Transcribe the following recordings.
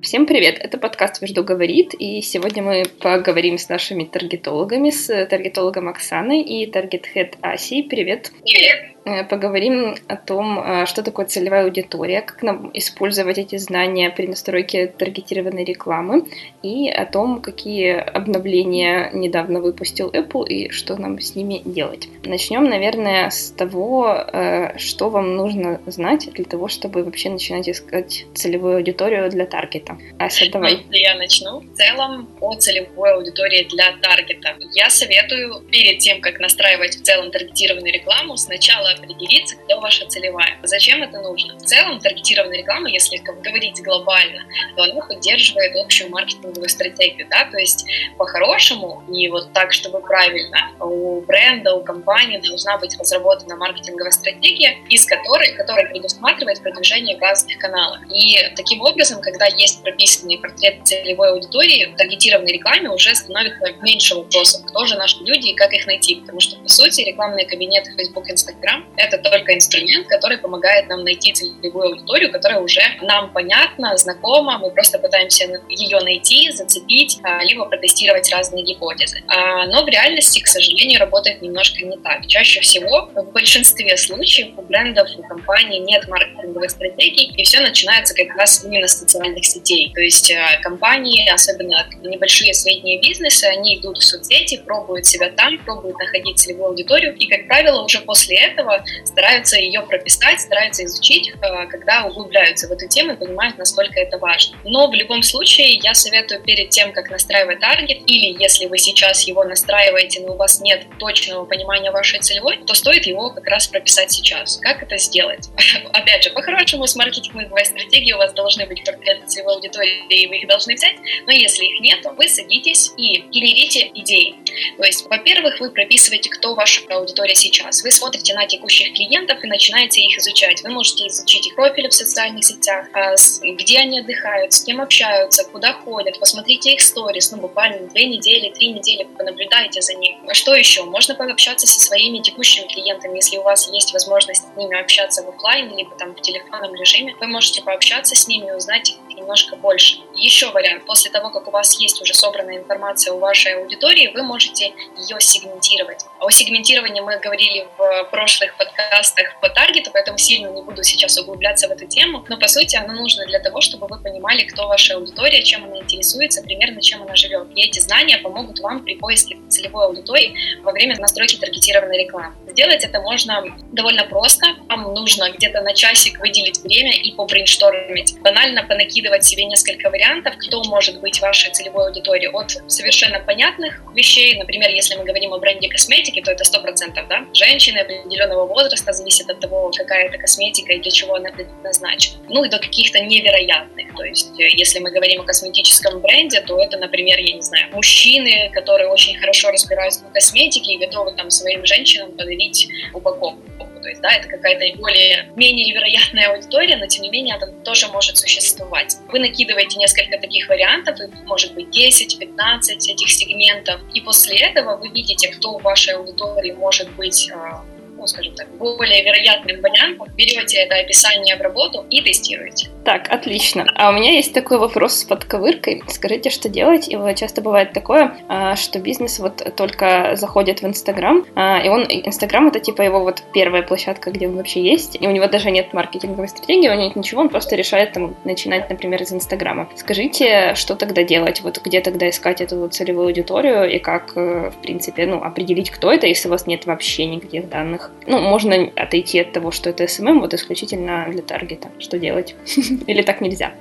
Всем привет! Это подкаст «Вежду говорит», и сегодня мы поговорим с нашими таргетологами, с таргетологом Оксаной и target head Асей. Привет! Привет! Э, поговорим о том, э, что такое целевая аудитория, как нам использовать эти знания при настройке таргетированной рекламы и о том, какие обновления недавно выпустил Apple и что нам с ними делать. Начнем, наверное, с того, э, что вам нужно знать для того, чтобы вообще начинать искать целевую аудиторию для таргета. Ася, давай. Ну, я начну. В целом, о целевой аудитории для таргета. Я советую перед тем, как настраивать в целом таргетированную рекламу, сначала определиться, кто ваша целевая. Зачем это нужно? В целом, таргетированная реклама, если говорить глобально, то она поддерживает общую маркетинговую стратегию, да, то есть по-хорошему и вот так, чтобы правильно, у бренда, у компании должна быть разработана маркетинговая стратегия, из которой, которая предусматривает продвижение в разных каналах. И таким образом, когда есть прописанный портрет целевой аудитории, в таргетированной рекламе уже становится меньше вопросов, кто же наши люди и как их найти, потому что, по сути, рекламные кабинеты Facebook, Instagram это только инструмент, который помогает нам найти целевую аудиторию, которая уже нам понятна, знакома, мы просто пытаемся ее найти, зацепить, а, либо протестировать разные гипотезы. А, но в реальности, к сожалению, работает немножко не так. Чаще всего, в большинстве случаев, у брендов, у компаний нет маркетинговой стратегии, и все начинается как раз именно с социальных сетей. То есть а, компании, особенно небольшие средние бизнесы, они идут в соцсети, пробуют себя там, пробуют находить целевую аудиторию, и, как правило, уже после этого стараются ее прописать, стараются изучить, э, когда углубляются в эту тему и понимают, насколько это важно. Но в любом случае я советую перед тем, как настраивать таргет, или если вы сейчас его настраиваете, но у вас нет точного понимания вашей целевой, то стоит его как раз прописать сейчас. Как это сделать? Опять же, по-хорошему, с маркетинговой стратегией у вас должны быть портреты целевой аудитории, вы их должны взять, но если их нет, вы садитесь и генерите идеи. То есть, во-первых, вы прописываете, кто ваша аудитория сейчас. Вы смотрите на текущих клиентов и начинаете их изучать. Вы можете изучить их профили в социальных сетях, а, где они отдыхают, с кем общаются, куда ходят, посмотрите их сторис, ну, буквально две недели, три недели, понаблюдайте за ними. Что еще? Можно пообщаться со своими текущими клиентами, если у вас есть возможность с ними общаться в офлайн, либо там в телефонном режиме, вы можете пообщаться с ними узнать немножко больше. Еще вариант. После того, как у вас есть уже собранная информация о вашей аудитории, вы можете ее сегментировать. О сегментировании мы говорили в прошлых подкастах по таргету, поэтому сильно не буду сейчас углубляться в эту тему. Но по сути оно нужно для того, чтобы вы понимали, кто ваша аудитория, чем она интересуется, примерно чем она живет. И эти знания помогут вам при поиске целевой аудитории во время настройки таргетированной рекламы. Сделать это можно довольно просто. Вам нужно где-то на часик выделить время и побрейнштормить. Банально понакидывать себе несколько вариантов, кто может быть вашей целевой аудиторией. От совершенно понятных вещей, например, если мы говорим о бренде косметики, то это 100%, да? Женщины определенного возраста, зависит от того, какая это косметика и для чего она предназначена. Ну и до каких-то невероятных. То есть, э, если мы говорим о косметическом бренде, то это, например, я не знаю, мужчины, которые очень хорошо разбираются в косметике и готовы там своим женщинам подарить упаковку. То есть, да, это какая-то более менее вероятная аудитория, но тем не менее она тоже может существовать. Вы накидываете несколько таких вариантов, может быть 10-15 этих сегментов, и после этого вы видите, кто в вашей аудитории может быть а, ну, скажем так, более вероятным вариантом, берете это описание в работу и тестируете. Так, отлично. А у меня есть такой вопрос с подковыркой. Скажите, что делать? И вот часто бывает такое, а, что бизнес вот только заходит в Инстаграм, а, и он, Инстаграм это типа его вот первая площадка, где он вообще есть, и у него даже нет маркетинговой стратегии, у него нет ничего, он просто решает там начинать, например, из Инстаграма. Скажите, что тогда делать? Вот где тогда искать эту целевую аудиторию и как, э, в принципе, ну, определить, кто это, если у вас нет вообще никаких данных? Ну, можно отойти от того, что это SMM, вот исключительно для таргета. Что делать? Или так нельзя?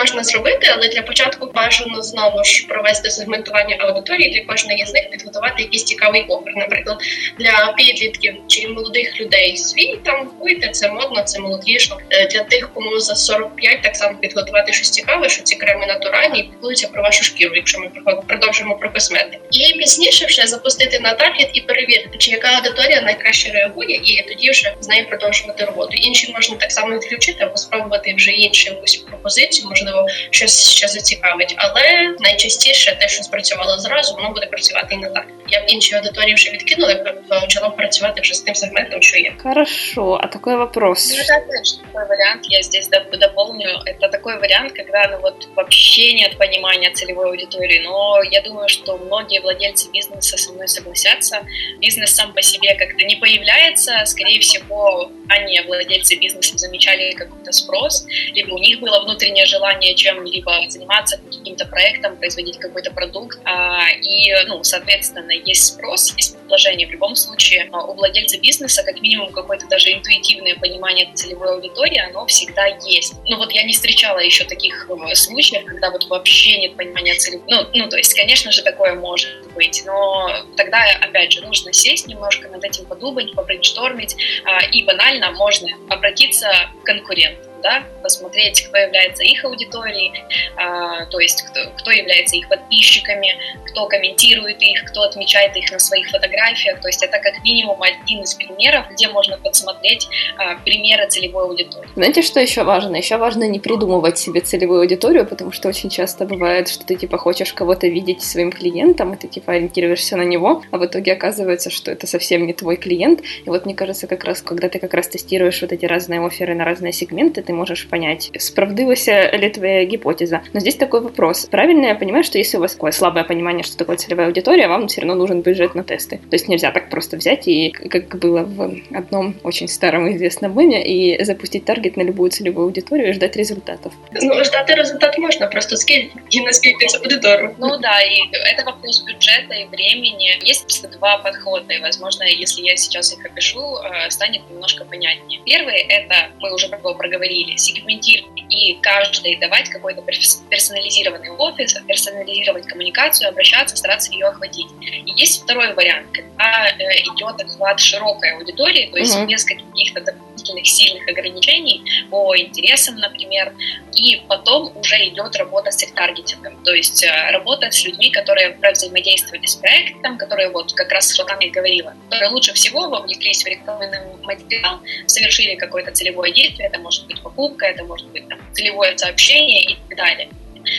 Можна зробити, але для початку бажано знову ж провести сегментування аудиторії для кожної з них підготувати якийсь цікавий опір. Наприклад, для підлітків чи молодих людей свій там вкуйте, це модно, це молодіше. Для тих, кому за 45, так само підготувати щось цікаве, що ці креми натуральні і піклуються про вашу шкіру, якщо ми продовжимо про косметику. І пізніше вже запустити на таргет і перевірити, чи яка аудиторія найкраще реагує, і тоді вже з нею продовжувати роботу. Інші можна так само відключити або спробувати вже інші якусь пропозицію, можливо щось ще зацікавить. Але найчастіше те, що спрацювало зразу, воно буде працювати і не так. Я б інші аудиторії вже відкинула, б почала працювати вже з тим сегментом, що є. Хорошо, а такой вопрос. Ну, это опять же такой вариант, я здесь дополню. Это такой вариант, когда ну, вот вообще нет понимания целевой аудитории. Но я думаю, что многие владельцы бизнеса со мной согласятся. Бизнес сам по себе как-то не появляется. Скорее всего, они, владельцы бизнеса, замечали какой-то спрос, либо у них было внутреннее желание чем-либо заниматься, каким-то проектом, производить какой-то продукт. А, и, ну, соответственно, есть спрос, есть предложение. В любом случае, а, у владельца бизнеса как минимум какое-то даже интуитивное понимание целевой аудитории, оно всегда есть. Ну вот я не встречала еще таких э, случаев, когда вот вообще нет понимания целевой. Ну, ну, то есть, конечно же, такое может быть, но тогда, опять же, нужно сесть немножко над этим подумать, побрейнштормить, а, и банально можно обратиться к конкуренту да, посмотреть, кто является их аудиторией, а, то есть кто, кто является их подписчиками, кто комментирует их, кто отмечает их на своих фотографиях. То есть это как минимум один из примеров, где можно подсмотреть а, примеры целевой аудитории. Знаете, что еще важно? Еще важно не придумывать себе целевую аудиторию, потому что очень часто бывает, что ты типа хочешь кого-то видеть своим клиентом, и ты типа ориентируешься на него, а в итоге оказывается, что это совсем не твой клиент. И вот мне кажется, как раз, когда ты как раз тестируешь вот эти разные оферы на разные сегменты, ты можешь понять, справдилася ли твоя гипотеза. Но здесь такой вопрос. Правильно я понимаю, что если у вас такое слабое понимание, что такое целевая аудитория, вам все равно нужен бюджет на тесты. То есть нельзя так просто взять и, как было в одном очень старом известном меме, и запустить таргет на любую целевую аудиторию и ждать результатов. Ну, ждать результат можно, просто скільки и это будет дорого. Ну да, и это вопрос бюджета и времени. Есть два подхода, и, возможно, если я сейчас их опишу, э, станет немножко понятнее. Первый — это, мы уже проговорили, проговорили, сегментировать и каждой давать какой-то персонализированный офис, персонализировать коммуникацию, обращаться, стараться ее охватить. И есть второй вариант, когда э, идет охват широкой аудитории, то есть угу. без каких-то дополнительных сильных ограничений по интересам, например, и потом уже идет работа с таргетингом, то есть э, работа с людьми, которые взаимодействовали с проектом, которые вот как раз там я говорила, которые лучше всего вовлеклись в рекламный материал, совершили какое-то целевое действие, это может быть покупка, это может быть там, целевое сообщение и так далее.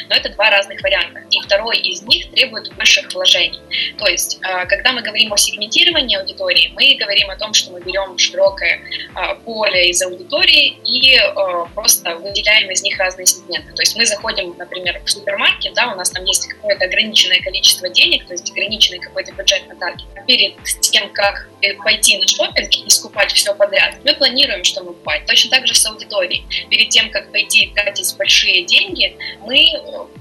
Но это два разных варианта. И второй из них требует больших вложений. То есть, а, когда мы говорим о сегментировании аудитории, мы говорим о том, что мы берем широкое а, поле из аудитории и а, просто выделяем из них разные сегменты. То есть мы заходим, например, в супермаркет, да, у нас там есть какое-то ограниченное количество денег, то есть ограниченный какой-то бюджет на таргет. Перед тем, как пойти на шопинг и скупать все подряд, мы планируем, что мы покупать. Точно так же с аудиторией. Перед тем, как пойти тратить большие деньги, мы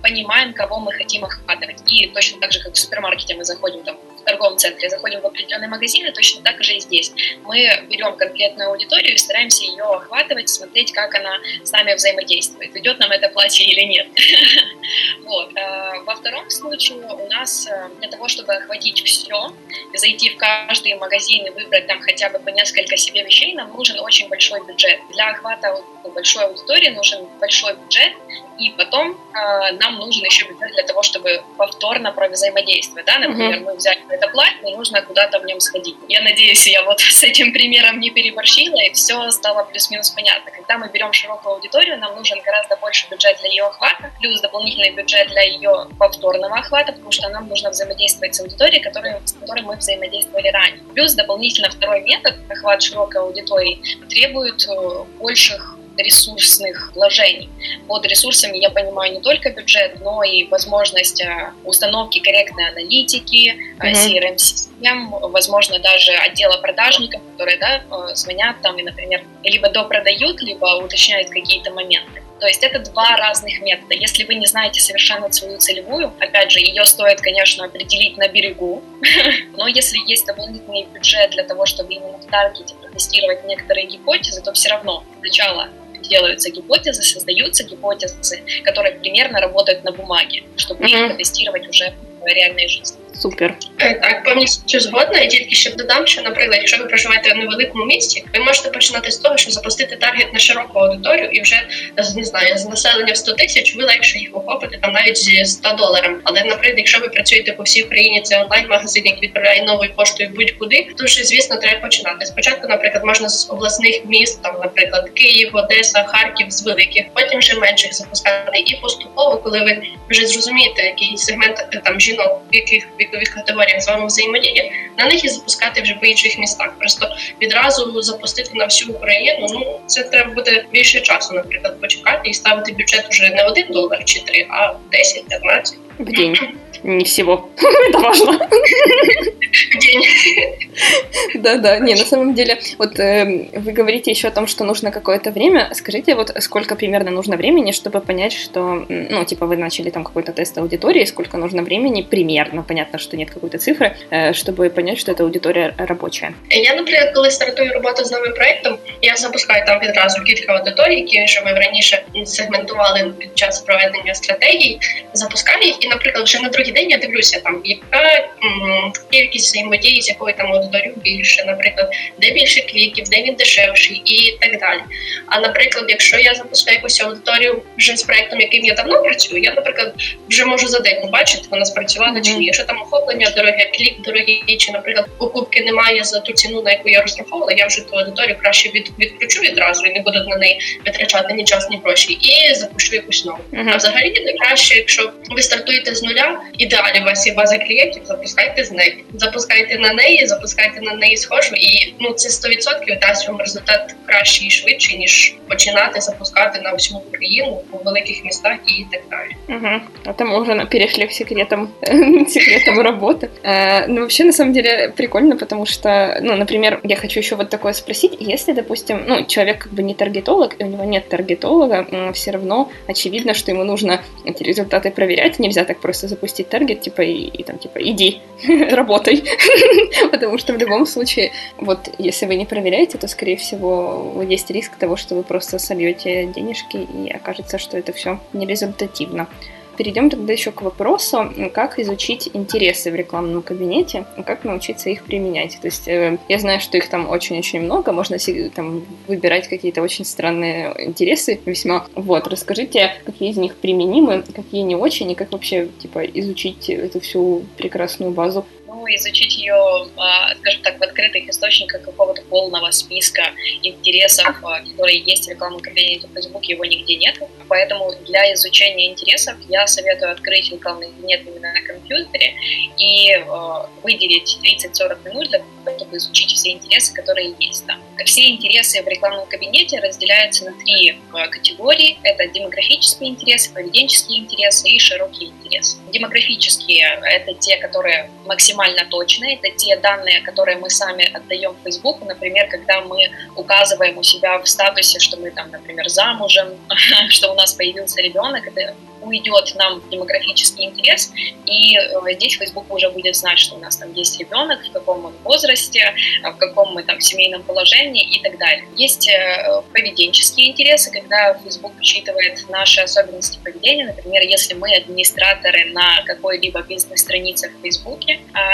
понимаем, кого мы хотим охватывать. И точно так же, как в супермаркете мы заходим там, в торговом центре, заходим в определенные магазины, точно так же и здесь. Мы берем конкретную аудиторию и стараемся ее охватывать, смотреть, как она с нами взаимодействует, идет нам это платье или нет. Вот. А во втором случае у нас э, для того, чтобы охватить все, зайти в каждый магазин и выбрать там хотя бы по несколько себе вещей, нам нужен очень большой бюджет. Для охвата большой аудитории нужен большой бюджет, и потом э, нам нужен еще бюджет для того, чтобы повторно взаимодействовать. Да? Например, mm-hmm. мы взяли это платье, и нужно куда-то в нем сходить. Я надеюсь, я вот с этим примером не переборщила, и все стало плюс-минус понятно. Когда мы берем широкую аудиторию, нам нужен гораздо больше бюджет для ее охвата, плюс дополнительный бюджет для ее повторного охвата, потому что нам нужно взаимодействовать с аудиторией, которой, с которой мы взаимодействовали ранее. Плюс дополнительно второй метод, охват широкой аудитории, требует э, больших ресурсных вложений. Под ресурсами я понимаю не только бюджет, но и возможность а, установки корректной аналитики, mm-hmm. CRM-систем, возможно, даже отдела продажников, которые да, а, звонят там и, например, либо допродают, либо уточняют какие-то моменты. То есть это два разных метода. Если вы не знаете совершенно свою целевую, опять же, ее стоит, конечно, определить на берегу, но если есть дополнительный бюджет для того, чтобы именно в таргете протестировать некоторые гипотезы, то все равно сначала делаются гипотезы, создаются гипотезы, которые примерно работают на бумаге, чтобы mm-hmm. их протестировать уже в реальной жизни. Супер. Е, так, повністю згодна. І тільки ще додам, що, наприклад, якщо ви проживаєте в невеликому місті, ви можете починати з того, що запустити таргет на широку аудиторію, і вже не знаю, з населення в 100 тисяч ви легше їх охопити там навіть зі 100 доларів. Але, наприклад, якщо ви працюєте по всій Україні, це онлайн-магазин, який відправляє новою поштою будь-куди, то вже звісно треба починати. Спочатку, наприклад, можна з обласних міст, там, наприклад, Київ, Одеса, Харків, з великих, потім вже менших запускати. І поступово, коли ви вже зрозумієте, який сегмент е, там жінок, яких вікових категоріях з вами взаємодіє, на них і запускати вже по інших містах. Просто відразу запустити на всю Україну. Ну це треба буде більше часу, наприклад, почекати і ставити бюджет уже не один долар чи три, а 10-15. В день. Не всего. Это важно. день. Да-да, не, на самом деле, вот э, вы говорите еще о том, что нужно какое-то время. Скажите, вот сколько примерно нужно времени, чтобы понять, что, ну, типа, вы начали там какой-то тест аудитории, сколько нужно времени примерно, понятно, что нет какой-то цифры, э, чтобы понять, что эта аудитория рабочая? Я, наприклад, коли стартую роботу з новим проектом, я запускаю там відразу кілька аудиторій, які що ми раніше сегментували під час проведення стратегії, запускаю їх, і, наприклад, вже на другий день я дивлюся, там яка м, кількість взаємодії, з якою там аудиторію більше, наприклад, де більше кліків, де він дешевший і так далі. А наприклад, якщо я запускаю якусь аудиторію вже з проектом, яким я давно працюю, я, наприклад, вже можу за день побачити, вона спрацювала mm-hmm. чи ні. Якщо там охоплення дороге, клік дорогий, чи, наприклад, покупки немає за ту ціну, на яку я розраховувала, я вже ту аудиторію краще від, відключу відразу і не буду на неї витрачати ні час, ні гроші, і запущу якусь нову. Mm-hmm. А взагалі найкраще, якщо ви стартуєте з нуля, ідеалі у вас є база клієнтів, запускайте з неї, запускайте на неї, запускайте на неї схожу, і ну це 100% дасть вам результат кращий і швидший, ніж починати запускати на всю Україну у великих містах і так далі. Угу. А там уже перешли к секретам, секретам работы. Э, ну, вообще, на самом деле, прикольно, потому что, ну, например, я хочу еще вот такое спросить, если, допустим, ну, человек как бы не таргетолог, и у него нет таргетолога, все равно очевидно, что ему нужно эти результаты проверять, нельзя так просто запустить таргет, типа, и, и там, типа, иди, работай, потому что в любом случае, вот, если вы не проверяете, то, скорее всего, есть риск того, что вы просто сольете денежки, и окажется, что это все нерезультативно. Перейдем тогда еще к вопросу, как изучить интересы в рекламном кабинете, как научиться их применять. То есть э, я знаю, что их там очень-очень много, можно там выбирать какие-то очень странные интересы весьма. Вот, расскажите, какие из них применимы, какие не очень, и как вообще типа изучить эту всю прекрасную базу ну, изучить ее, а, скажем так, в открытых источниках какого-то полного списка интересов, а, которые есть в рекламном кабинете в Facebook, его нигде нет. Поэтому для изучения интересов я советую открыть рекламный кабинет именно на компьютере и а, выделить 30-40 минут для того, чтобы изучить все интересы, которые есть там. Все интересы в рекламном кабинете разделяются на три категории. Это демографические интересы, поведенческие интересы и широкие интересы. Демографические – это те, которые максимально максимально точные. Это те данные, которые мы сами отдаем Facebook. Например, когда мы указываем у себя в статусе, что мы там, например, замужем, что у нас появился ребенок, это уйдет нам демографический интерес, и э, здесь Facebook уже будет знать, что у нас там есть ребенок, в каком он возрасте, в каком мы там семейном положении и так далее. Есть э, поведенческие интересы, когда Facebook учитывает наши особенности поведения, например, если мы администраторы на какой-либо бизнес-странице в Facebook,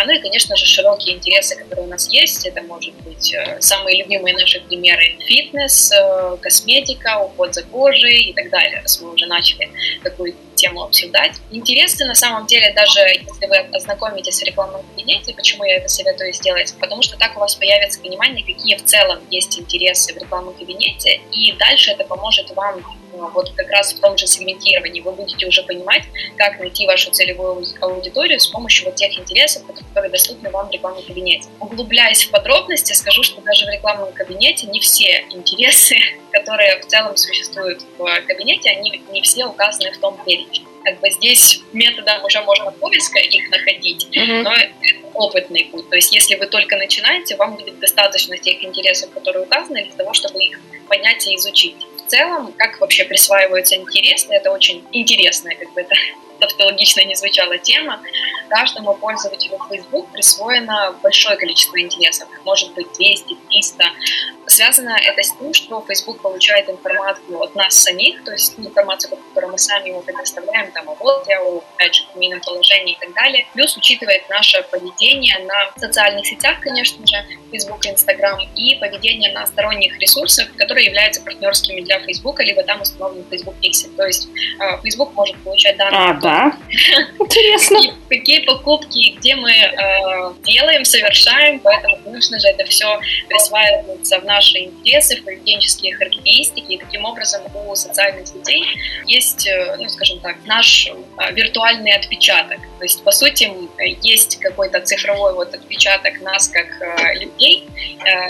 ну и, конечно же, широкие интересы, которые у нас есть, это может быть э, самые любимые наши примеры фитнес, косметика, уход за кожей и так далее, раз мы уже начали такую тему обсуждать. Интересно на самом деле, даже если вы ознакомитесь в рекламном кабинете, почему я это советую сделать, потому что так у вас появится понимание, какие в целом есть интересы в рекламном кабинете, и дальше это поможет вам вот как раз в том же сегментировании. Вы будете уже понимать, как найти вашу целевую аудиторию с помощью вот тех интересов, которые доступны вам в рекламном кабинете. Углубляясь в подробности, скажу, что даже в рекламном кабинете не все интересы, которые в целом существуют в кабинете, они не все указаны в том перечне. Как бы здесь методом уже можно поиска их находить, mm-hmm. но это опытный путь. То есть если вы только начинаете, вам будет достаточно тех интересов, которые указаны, для того, чтобы их понять и изучить целом, как вообще присваиваются интересы, это очень интересная, как бы это тавтологично не звучала тема. Каждому пользователю Facebook присвоено большое количество интересов, может быть 200, 300, связано это с тем, что Facebook получает информацию от нас самих, то есть информацию, которую мы сами ему предоставляем, там, а вот я, опять же, семейном положении и так далее. Плюс учитывает наше поведение на социальных сетях, конечно же, Facebook Instagram, и поведение на сторонних ресурсах, которые являются партнерскими для Facebook, либо там установлен Facebook Pixel. То есть э, Facebook может получать данные. А, да? Интересно. Какие покупки, где мы э, делаем, совершаем, поэтому, конечно же, это все присваивается в наши интересы, в поведенческие характеристики, и таким образом у социальных сетей есть, э, ну, скажем так, наш э, виртуальный отпечаток. То есть, по сути, есть какой-то цифровой вот отпечаток нас как э, людей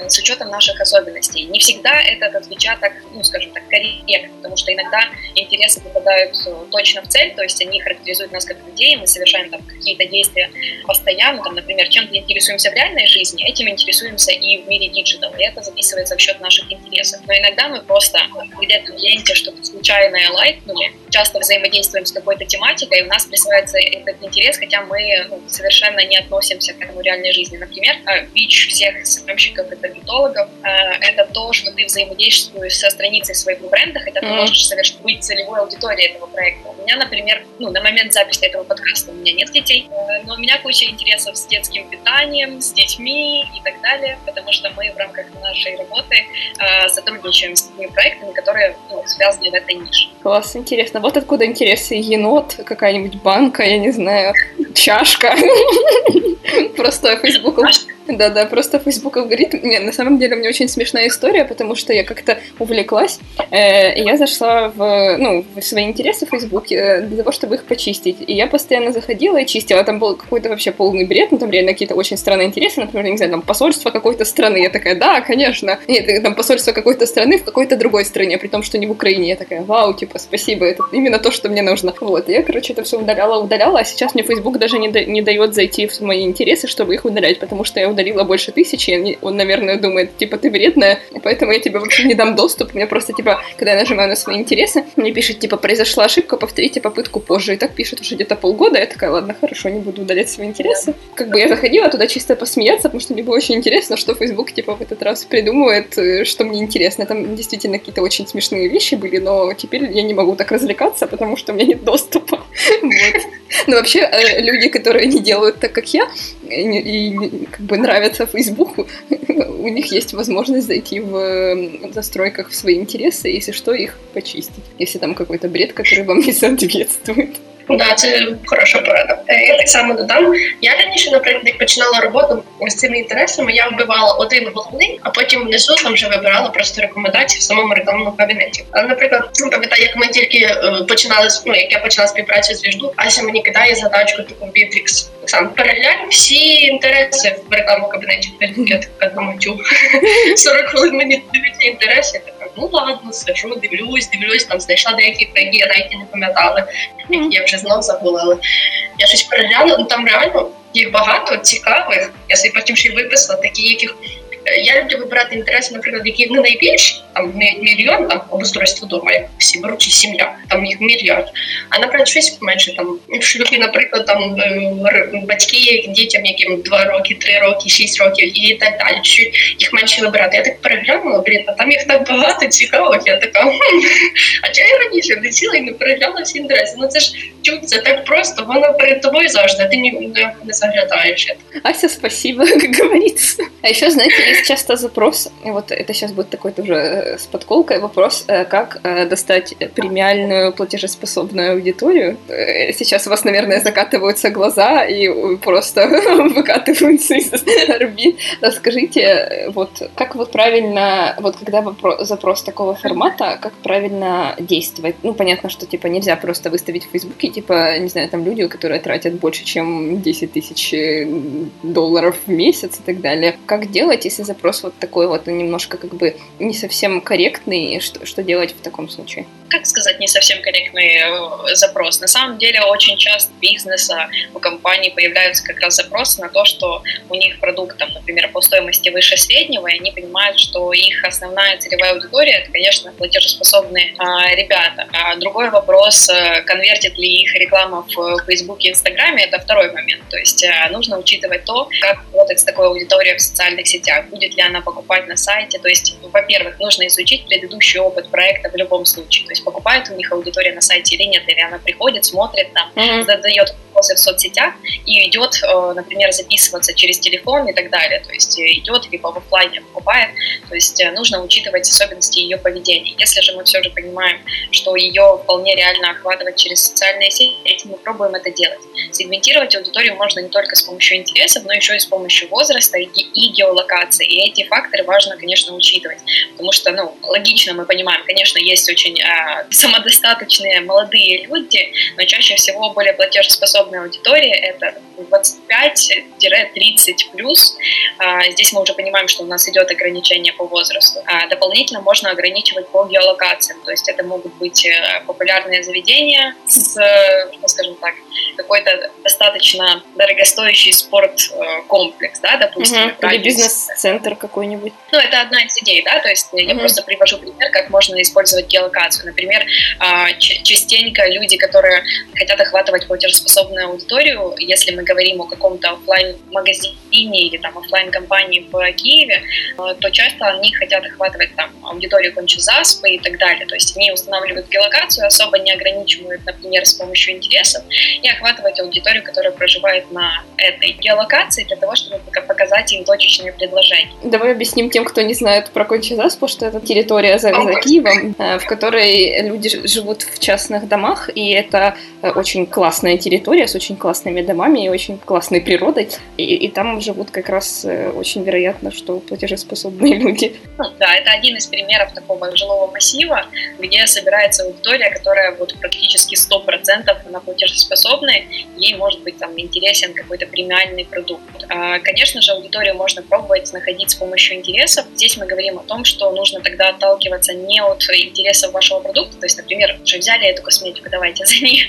с учетом наших особенностей. Не всегда этот отпечаток, ну, скажем так, корректный, потому что иногда интересы попадают точно в цель, то есть они характеризуют нас как людей, мы совершаем там какие-то действия постоянно, там, например, чем-то интересуемся в реальной жизни, этим интересуемся и в мире digital, и это записывается в счет наших интересов. Но иногда мы просто где-то в ленте что-то случайное лайкнули, часто взаимодействуем с какой-то тематикой, и у нас присваивается этот интерес, хотя мы ну, совершенно не относимся к этому реальной жизни. Например, бич всех СММщиков и таргетологов — это то, что ты взаимодействуешь со страницей своего бренда, хотя ты можешь совершенно быть целевой аудиторией этого проекта. У меня, например, ну, на момент записи этого подкаста у меня нет детей, э, но у меня куча интересов с детским питанием, с детьми и так далее, потому что мы в рамках нашей работы э, сотрудничаем с такими проектами, которые ну, связаны в этой нише. Класс, интересно. Вот откуда интересы енот, какая-нибудь банка, я не знаю, чашка. Просто Facebook. Да-да, просто Facebook алгоритм. Нет, на самом деле у меня очень смешная история, потому что я как-то увлеклась, э, и я зашла в, ну, в свои интересы в Facebook э, для того, чтобы их почистить. И я постоянно заходила и чистила. Там был какой-то вообще полный бред, ну там реально какие-то очень странные интересы, например, не знаю, там посольство какой-то страны. Я такая, да, конечно. Нет, там посольство какой-то страны в какой-то другой стране, при том, что не в Украине. Я такая, вау, типа, спасибо, это именно то, что мне нужно. Вот, я, короче, это все удаляла, удаляла, а сейчас мне Facebook даже не, да, не дает зайти в мои интересы, чтобы их удалять, потому что я удалила больше тысячи, и он, наверное, думает, типа, ты вредная, поэтому я тебе вообще не дам доступ. Мне просто, типа, когда я нажимаю на свои интересы, мне пишет, типа, произошла ошибка, повторите попытку позже. И так пишет уже где-то полгода. Я такая, ладно, хорошо, не буду удалять свои интересы. Как бы я заходила туда чисто посмеяться, потому что мне было очень интересно, что Facebook, типа, в этот раз придумывает, э, что мне интересно. Там действительно какие-то очень смешные вещи были, но теперь я не могу так развлекаться, потому что у меня нет доступа. Вот. Но вообще э, люди, которые не делают так, как я, и, и как бы нравятся Фейсбуку, у них есть возможность зайти в застройках в свои интересы, если что, их почистить. Если там какой-то бред, который вам не соответствует. Да, це хороша порада. Я так само додам. Я раніше, наприклад, як починала роботу з цими інтересами, я вбивала один головний, а потім внизу там вже вибирала просто рекомендації в самому рекламному кабінеті. Але, наприклад, пам'ятаю, як ми тільки починали ну, як я почала співпрацю з Віжду, Ася мені кидає задачку таку Бітрікс. Сам переглянь всі інтереси в рекламному кабінеті. Я така думаю, 40 хвилин мені дивиться інтереси. Ну ладно, сижу, дивлюсь, дивлюсь, там знайшла деякі, які я навіть не пам'ятала, які я вже вже знов забула, але я щось переглянула, ну там реально їх багато цікавих. Я собі потім ще й виписала, такі, яких я люблю вибирати інтереси, наприклад, які не найбільші, там не мільйон, там обустройство дома, як всі беруть, чи сім'я, там їх мільярд. А наприклад, щось менше там в наприклад, там батьки дітям, яким 2 роки, 3 роки, 6 років і так далі. Що їх менше вибирати. Я так переглянула, блін, а там їх так багато цікавих. Я така, хм, а чого я раніше не сіла і не переглянула всі інтереси? Ну це ж чуть, це так просто, воно перед тобою завжди, а ти не, не, заглядаєш. Ася, спасибо, как говорится. А еще, знаете, есть часто запрос, вот это сейчас будет такой тоже с подколкой вопрос, как достать премиальную платежеспособную аудиторию. Сейчас у вас, наверное, закатываются глаза и просто выкатываются из орбит. Скажите, вот как вот правильно, вот когда вопрос, запрос такого формата, как правильно действовать? Ну, понятно, что типа нельзя просто выставить в Фейсбуке, типа, не знаю, там люди, которые тратят больше, чем 10 тысяч долларов в месяц и так далее. Как делать, если запрос вот такой вот немножко как бы не совсем корректный, что, что делать в таком случае? Как сказать не совсем корректный э, запрос? На самом деле очень часто бизнеса у компаний появляются как раз запросы на то, что у них продукт, там, например, по стоимости выше среднего, и они понимают, что их основная целевая аудитория, это, конечно, платежеспособные а, ребята. А другой вопрос, э, конвертит ли них реклама в Фейсбуке и Инстаграме, это второй момент. То есть э, нужно учитывать то, как работает с такой аудиторией в социальных сетях, будет ли она покупать на сайте. То есть, во-первых, нужно изучить предыдущий опыт проекта в любом случае. То есть покупает у них аудитория на сайте или нет, или она приходит, смотрит там, mm-hmm. задает вопросы в соцсетях и идет, э, например, записываться через телефон и так далее. То есть э, идет либо в офлайне покупает. То есть нужно учитывать особенности ее поведения. Если же мы все же понимаем, что ее вполне реально охватывать через социальные сети, мы пробуем это делать. Сегментировать аудиторию можно не только с помощью интересов, но еще и с помощью возраста и геолокации. И эти факторы важно, конечно, учитывать. Потому что, ну, логично мы понимаем, конечно, есть очень э, самодостаточные молодые люди, но чаще всего более платежеспособная аудитория – это 25-30 плюс. Э, здесь мы уже понимаем, что у нас идет ограничение по возрасту. А дополнительно можно ограничивать по геолокациям, то есть это могут быть э, популярные заведения с, ну, скажем так, какой-то достаточно дорогостоящий спорткомплекс, да, допустим. Угу. Или бизнес-центр какой-нибудь. Ну, это одна из идей, да, то есть угу. я просто привожу пример, как можно использовать геолокацию. Например, а, частенько люди, которые хотят охватывать платежеспособную аудиторию, если мы говорим о каком-то офлайн магазине или там офлайн компании в Киеве, а, то часто они хотят охватывать там аудиторию кончезаспы и так далее. То есть они устанавливают геолокацию, особо не ограничивают, например, с помощью интересов и охватывать аудиторию, которая проживает на этой геолокации для того, чтобы показать им точечные предложения. Давай объясним тем, кто не знает про Кончезаспу, что это территория за, за Киевом, э, в которой люди живут в частных домах, и это э, очень классная территория с очень классными домами и очень классной природой, и, и там живут как раз э, очень вероятно, что платежеспособные люди. Ну, да, это один из примеров такого жилого массива, где собирается аудитория, которая вот практически 100% на платежеспособной, ей может быть там интересен какой-то премиальный продукт. А, конечно же, аудиторию можно пробовать находить с помощью интересов. Здесь мы говорим о том, что нужно тогда отталкиваться не от интересов вашего продукта, то есть, например, уже взяли эту косметику, давайте за ней,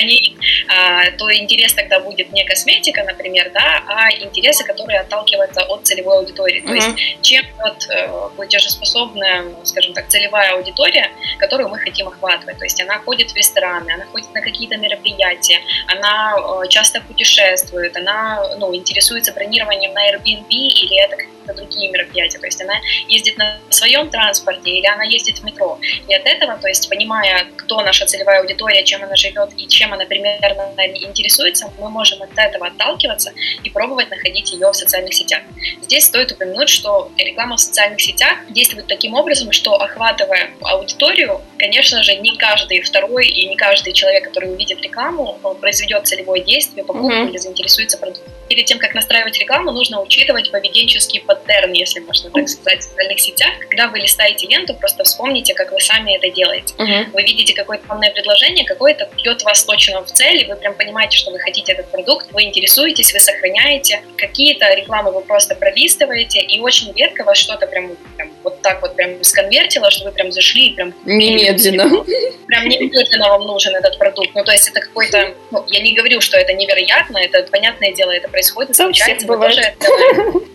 они, а, то интерес тогда будет не косметика, например, да, а интересы, которые отталкиваются от целевой аудитории. То есть, чем вот э, платежеспособная, скажем так, целевая аудитория, которую мы хотим охватывать. То есть она ходит в рестораны, она ходит на какие-то мероприятия, она э, часто путешествует, она ну, интересуется бронированием на Airbnb или это какие-то другие мероприятия. То есть она ездит на своем транспорте или она ездит в метро. И от этого, то есть понимая, кто наша целевая аудитория, чем она живет и чем она примерно интересуется, мы можем от этого отталкиваться и пробовать находить ее в социальных сетях. Здесь стоит упомянуть, что реклама в социальных сетях действует таким образом, что охватывая аудиторию, конечно же, не каждый второй и не каждый человек, который увидит рекламу, произведет целевое действие, покупку mm-hmm. или заинтересуется продуктом. Перед тем, как настраивать рекламу, нужно учитывать поведенческий паттерн, если можно так сказать, в социальных сетях. Когда вы листаете ленту, просто вспомните, как вы сами это делаете. Mm-hmm. Вы видите какое-то полное предложение, какое-то бьет вас точно в цель, и вы прям понимаете, что вы хотите этот продукт, вы интересуетесь, вы сохраняете. Какие-то рекламы вы просто пролистываете, и очень редко вас что-то прям, прям вот так вот прям сконвертило, что вы прям зашли и прям... Немедленно. Прям немедленно вам нужен этот продукт. Ну, то есть это какой-то... Ну, я не говорю, что это невероятно, это, понятное дело, это происходит, случается, мы тоже это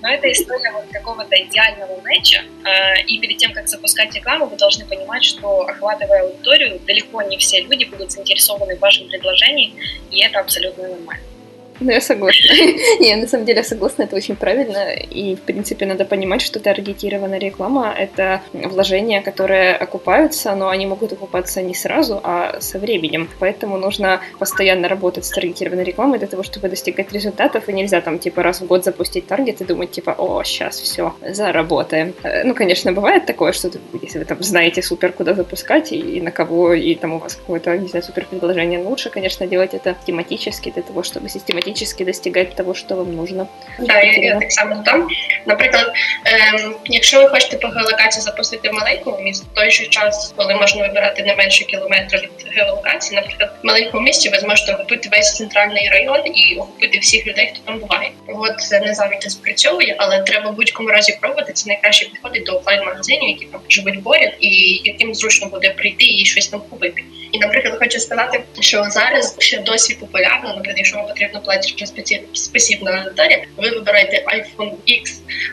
Но это история вот какого-то идеального матча. А, и перед тем, как запускать рекламу, вы должны понимать, что охватывая аудиторию, далеко не все люди будут заинтересованы в вашем предложении, и это абсолютно нормально. Ну, я согласна. Не, на самом деле согласна, это очень правильно. И, в принципе, надо понимать, что таргетированная реклама — это вложения, которые окупаются, но они могут окупаться не сразу, а со временем. Поэтому нужно постоянно работать с таргетированной рекламой для того, чтобы достигать результатов. И нельзя там, типа, раз в год запустить таргет и думать, типа, о, сейчас все, заработаем. Э, ну, конечно, бывает такое, что если вы там знаете супер, куда запускать и на кого, и там у вас какое-то, не знаю, супер предложение, лучше, конечно, делать это тематически для того, чтобы систематически автоматически достигать того, що вам нужно. Так, я, так само там. Наприклад, ем, якщо ви хочете по геолокації запустити в маленькому місті, в той же час, коли можна вибирати не менше кілометра від геолокації, наприклад, в маленькому місті ви зможете охопити весь центральний район і охопити всіх людей, хто там буває. От це не завжди спрацьовує, але треба в будь-якому разі пробувати. Це найкраще підходить до офлайн магазинів, які там живуть поряд, і яким зручно буде прийти і щось там купити. І, наприклад, хочу сказати, що зараз ще досі популярно, наприклад, якщо вам потрібно платити спасібна аудиторія, ви вибираєте iPhone X,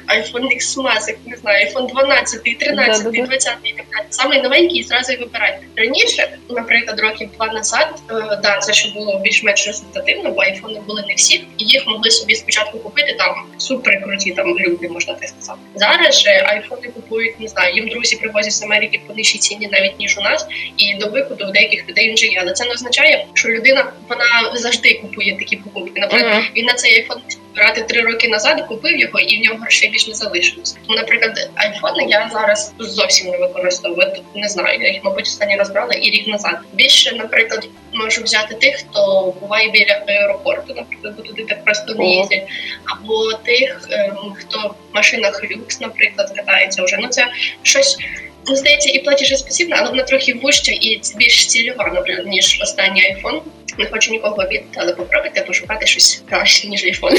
iPhone X Max, не знаю, iPhone 12, 13, 20 і так далі. Саме новенький і зразу і вибирайте. Раніше, наприклад, років два назад, е, да, це ще було більш-менш результативно, бо айфони були не всі, і їх могли собі спочатку купити там супер круті там люди, можна так сказати. Зараз же айфони купують, не знаю, їм друзі привозять з Америки по нижчій ціні навіть ніж у нас, і до виходу в деяких людей він же є. Але це не означає, що людина вона завжди купує такі покупки. Наприклад, uh-huh. він на цей айфон брати три роки назад, купив його, і в нього грошей більш не залишилось. Наприклад, айфони я зараз зовсім не використовую. Не знаю, я їх мабуть останній раз брала і рік назад. Більше, наприклад, можу взяти тих, хто буває біля аеропорту, наприклад, бо туди так просто не їздять, або тих, ем, хто в машинах люкс, наприклад, катається вже. Ну це щось. Ну, здається, і платіжеспосібна, але вона трохи вужча і більш цільова, наприклад, ніж останній айфон. Не хочу нікого обідати, але попробуйте пошукати щось краще, ніж айфон.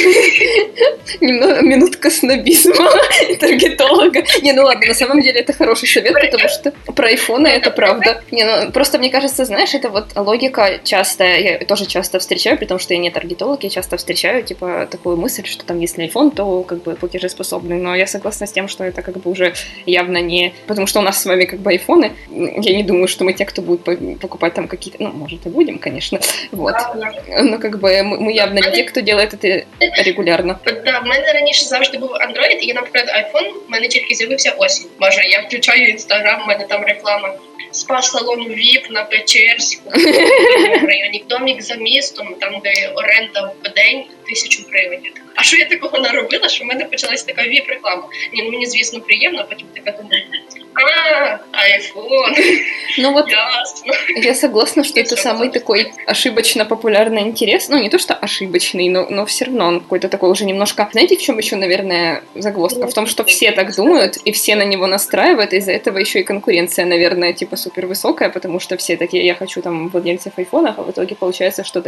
Немного минутка снобизма таргетолога. Не, ну ладно, на самом деле это хороший совет, потому что про айфоны это правда. Не, ну просто мне кажется, знаешь, это вот логика часто, я тоже часто встречаю, при том, что я не таргетолог, я часто встречаю, типа, такую мысль, что там, если iPhone, то как бы платежеспособный, но я согласна с тем, что это как бы уже явно не... Потому что у нас с вами как бы айфоны, я не думаю, что мы те, кто будет покупать там какие-то... Ну, может, и будем, конечно, вот. Ну, как бы мы явно не те, кто делает это регулярно. Да, в мене раніше завжди був Android, і, наприклад, iPhone в мене тільки з'явився осінь. Може, я включаю інстаграм, в мене там реклама. Спа-салон ВІП на Печерську, в районі домік за містом, там де оренда в день тисячу гривень. А що я такого наробила, що в мене почалась така віп-реклама? Ні, ну мені звісно приємно, потім така думаю, А. Ну вот Ясно. я согласна, что это самый такой ошибочно популярный интерес. Ну, не то, что ошибочный, но, но все равно он какой-то такой уже немножко... Знаете, в чем еще, наверное, загвоздка? В том, что все так думают, и все на него настраивают, из-за этого еще и конкуренция, наверное, типа супер высокая, потому что все такие, я хочу там владельцев айфонов, а в итоге получается, что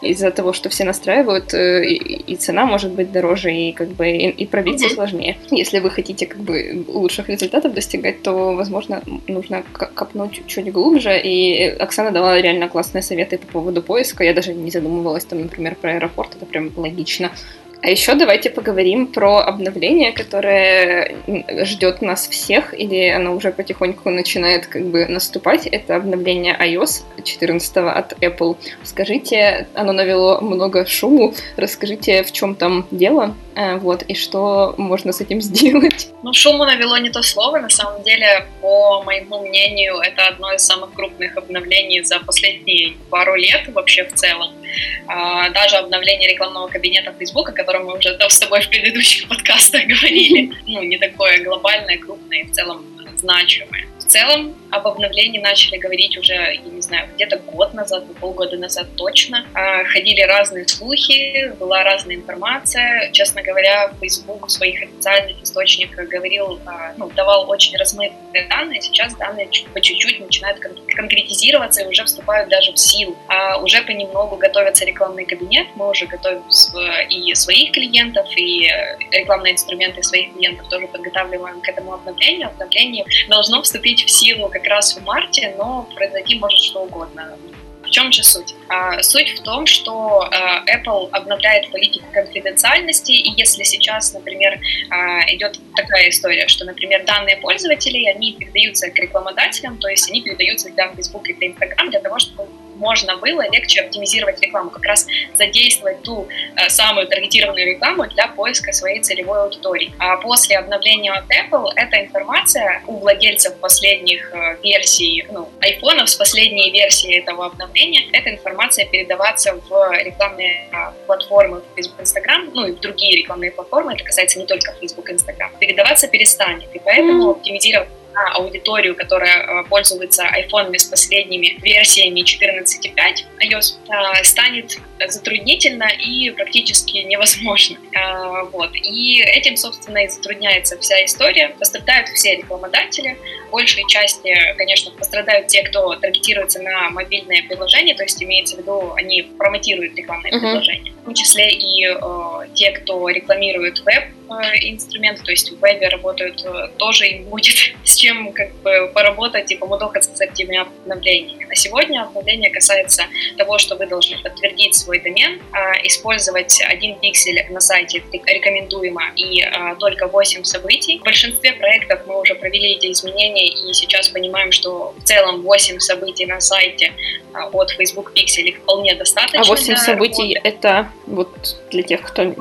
из-за того, что все настраивают, э, и, и цена может быть дороже, и как бы и, и пробиться сложнее. Если вы хотите как бы лучших результатов достигать, то, возможно, нужно копнуть чуть глубже. И Оксана дала реально классные советы по поводу поиска. Я даже не задумывалась там, например, про аэропорт. Это прям логично. А еще давайте поговорим про обновление, которое ждет нас всех, или оно уже потихоньку начинает как бы наступать. Это обновление iOS 14 от Apple. Скажите, оно навело много шуму. Расскажите, в чем там дело, э, вот, и что можно с этим сделать. Ну, шуму навело не то слово. На самом деле, по моему мнению, это одно из самых крупных обновлений за последние пару лет вообще в целом. А, даже обновление рекламного кабинета Facebook, о котором мы уже с тобой в предыдущих подкастах говорили, ну, не такое глобальное, крупное и в целом значимое. Целом об обновлении начали говорить уже, я не знаю, где-то год назад, полгода назад точно. А, ходили разные слухи, была разная информация. Честно говоря, Facebook в своих официальных источниках говорил, а, ну, давал очень размытые данные. Сейчас данные по чуть-чуть начинают конкретизироваться и уже вступают даже в силу. А уже понемногу готовится рекламный кабинет. Мы уже готовим и своих клиентов, и рекламные инструменты своих клиентов тоже подготавливаем к этому обновлению. Обновление должно вступить в силу как раз в марте, но произойти может что угодно. В чем же суть? А, суть в том, что а, Apple обновляет политику конфиденциальности, и если сейчас, например, а, идет такая история, что, например, данные пользователей, они передаются к рекламодателям, то есть они передаются для Facebook и для Instagram для того, чтобы можно было легче оптимизировать рекламу, как раз задействовать ту э, самую таргетированную рекламу для поиска своей целевой аудитории. А после обновления от Apple эта информация у владельцев последних э, версий, ну, айфонов с последней версии этого обновления, эта информация передаваться в рекламные э, платформы Facebook, Instagram, ну и в другие рекламные платформы, это касается не только Facebook, Instagram, передаваться перестанет. И поэтому mm-hmm. оптимизировать на аудиторию, которая э, пользуется айфонами с последними версиями 14.5 iOS, э, станет затруднительно и практически невозможно. Э, вот. И этим, собственно, и затрудняется вся история. Пострадают все рекламодатели. большей части, конечно, пострадают те, кто таргетируется на мобильное приложение, то есть имеется в виду, они промотируют рекламное uh-huh. приложение. В том числе и э, те, кто рекламирует веб, инструменты, то есть в вебе работают тоже, им будет с чем как бы поработать и помудохаться с этими обновлениями. На сегодня обновление касается того, что вы должны подтвердить свой домен, использовать один пиксель на сайте рекомендуемо и только 8 событий. В большинстве проектов мы уже провели эти изменения и сейчас понимаем, что в целом 8 событий на сайте от Facebook Pixel вполне достаточно. А 8 событий работы. это вот для тех, кто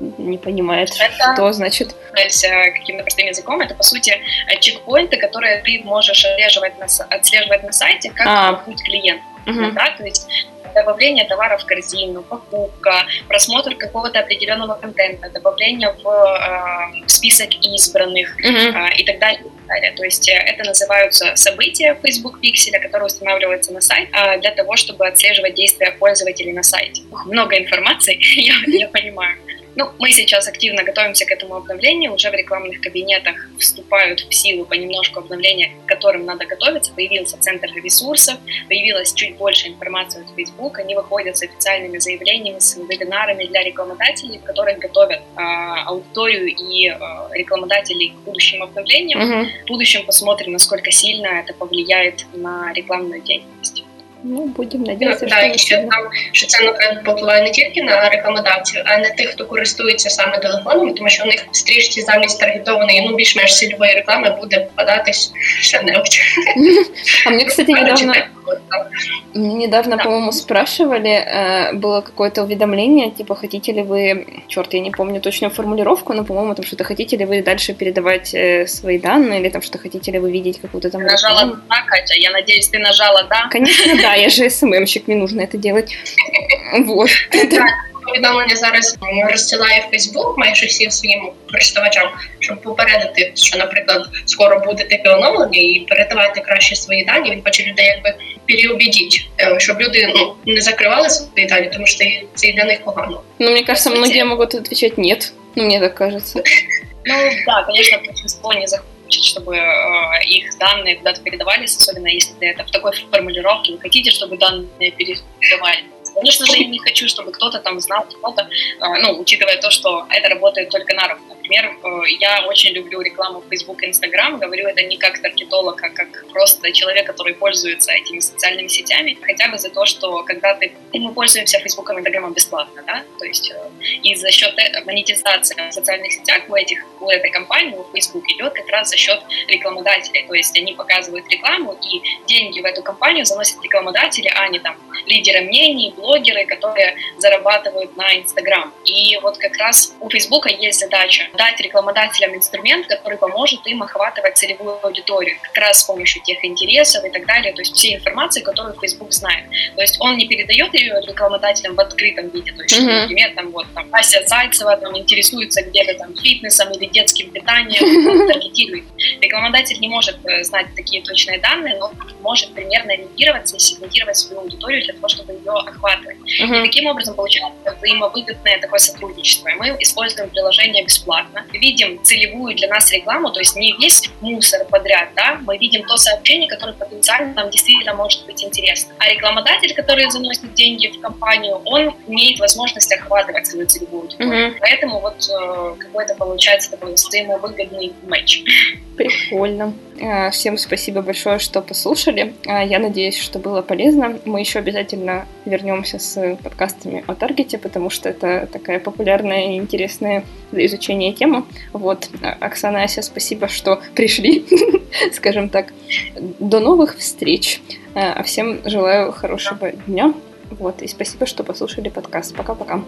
не понимает, это, что значит. Каким-то простым языком, это по сути чекпоинты, которые ты можешь отслеживать на, отслеживать на сайте как а. путь клиента. Угу. Да? То есть добавление товара в корзину, покупка, просмотр какого-то определенного контента, добавление в э, список избранных uh-huh. э, и так далее. То есть э, это называются события Facebook Pixel, которые устанавливаются на сайт э, для того, чтобы отслеживать действия пользователей на сайте. Много информации, я, я понимаю. Ну, мы сейчас активно готовимся к этому обновлению, уже в рекламных кабинетах вступают в силу понемножку обновления, к которым надо готовиться. Появился центр ресурсов, появилась чуть больше информации от Facebook, они выходят с официальными заявлениями, с вебинарами для рекламодателей, в которых готовят э, аудиторию и э, рекламодателей к будущим обновлениям. Угу. В будущем посмотрим, насколько сильно это повлияет на рекламную деятельность. Ну, будемо надіятися, так, що, що там що це наприклад попливає не тільки на рекламодавців, а не тих, хто користується саме телефонами, тому що у них в стрічці замість таргетованої, ну більш-менш цільової реклами буде попадатись ще небудь. А мне, кстати, недавно мне недавно, да. по-моему, спрашивали, э, было какое-то уведомление, типа, хотите ли вы, черт, я не помню точную формулировку, но, по-моему, там что-то хотите ли вы дальше передавать э, свои данные, или там что хотите ли вы видеть какую-то там... Нажала «да», Катя, я надеюсь, ты нажала «да». Конечно, да, я же СММщик, мне нужно это делать. Вот. Повідомлення зараз розсилає Фейсбук майже всім своїм користувачам, щоб попередити, що, наприклад, скоро буде таке оновлення, і передавайте краще свої дані. Він хоче людей якби переубедить, щоб люди ну не закривали свої дані, тому що це для них погано. Ну, мне кажется, многие могут отвечать нет. Ну, мне так кажется. Ну, да, конечно, большинство не захочет, чтобы э, их данные куда-то передавались, особенно если это в такой формулировке. Вы хотите, чтобы данные передавали? Конечно же, я не хочу, чтобы кто-то там знал что-то, а, ну, учитывая то, что это работает только на руку. Например, э, я очень люблю рекламу в Facebook и Instagram, говорю это не как таргетолог, а как просто человек, который пользуется этими социальными сетями, хотя бы за то, что когда ты, мы пользуемся Facebook и Instagram бесплатно, да, то есть э, и за счет э, монетизации в социальных сетях у, этих, у этой компании, у Facebook идет как раз за счет рекламодателей, то есть они показывают рекламу и деньги в эту компанию заносят рекламодатели, а не там лидеры мнений, блогеры, которые зарабатывают на Instagram. И вот как раз у Facebook есть задача дать рекламодателям инструмент, который поможет им охватывать целевую аудиторию, как раз с помощью тех интересов и так далее, то есть всей информации, которую Facebook знает. То есть он не передает ее рекламодателям в открытом виде, то есть, mm-hmm. например, там вот там Ася Зайцева там интересуется где-то там фитнесом или детским питанием, таргетирует. Рекламодатель не может э, знать такие точные данные, но может примерно ориентироваться и сегментировать свою аудиторию для того, чтобы ее охватывать. Uh-huh. И таким образом получается взаимовыгодное такое сотрудничество. И мы используем приложение бесплатно, видим целевую для нас рекламу, то есть не весь мусор подряд, да, мы видим то сообщение, которое потенциально нам действительно может быть интересно. А рекламодатель, который заносит деньги в компанию, он имеет возможность охватывать свою целевую аудиторию. Uh-huh. Поэтому вот э, какой-то получается такой взаимовыгодный матч. Прикольно. А, всем спасибо большое, что послушали. А, я надеюсь, что было полезно. Мы еще обязательно вернемся с подкастами о Таргете, потому что это такая популярная и интересная для изучения тема. Вот, а, Оксана, Ася, спасибо, что пришли, скажем так. До новых встреч. А всем желаю хорошего дня. Вот, и спасибо, что послушали подкаст. Пока-пока.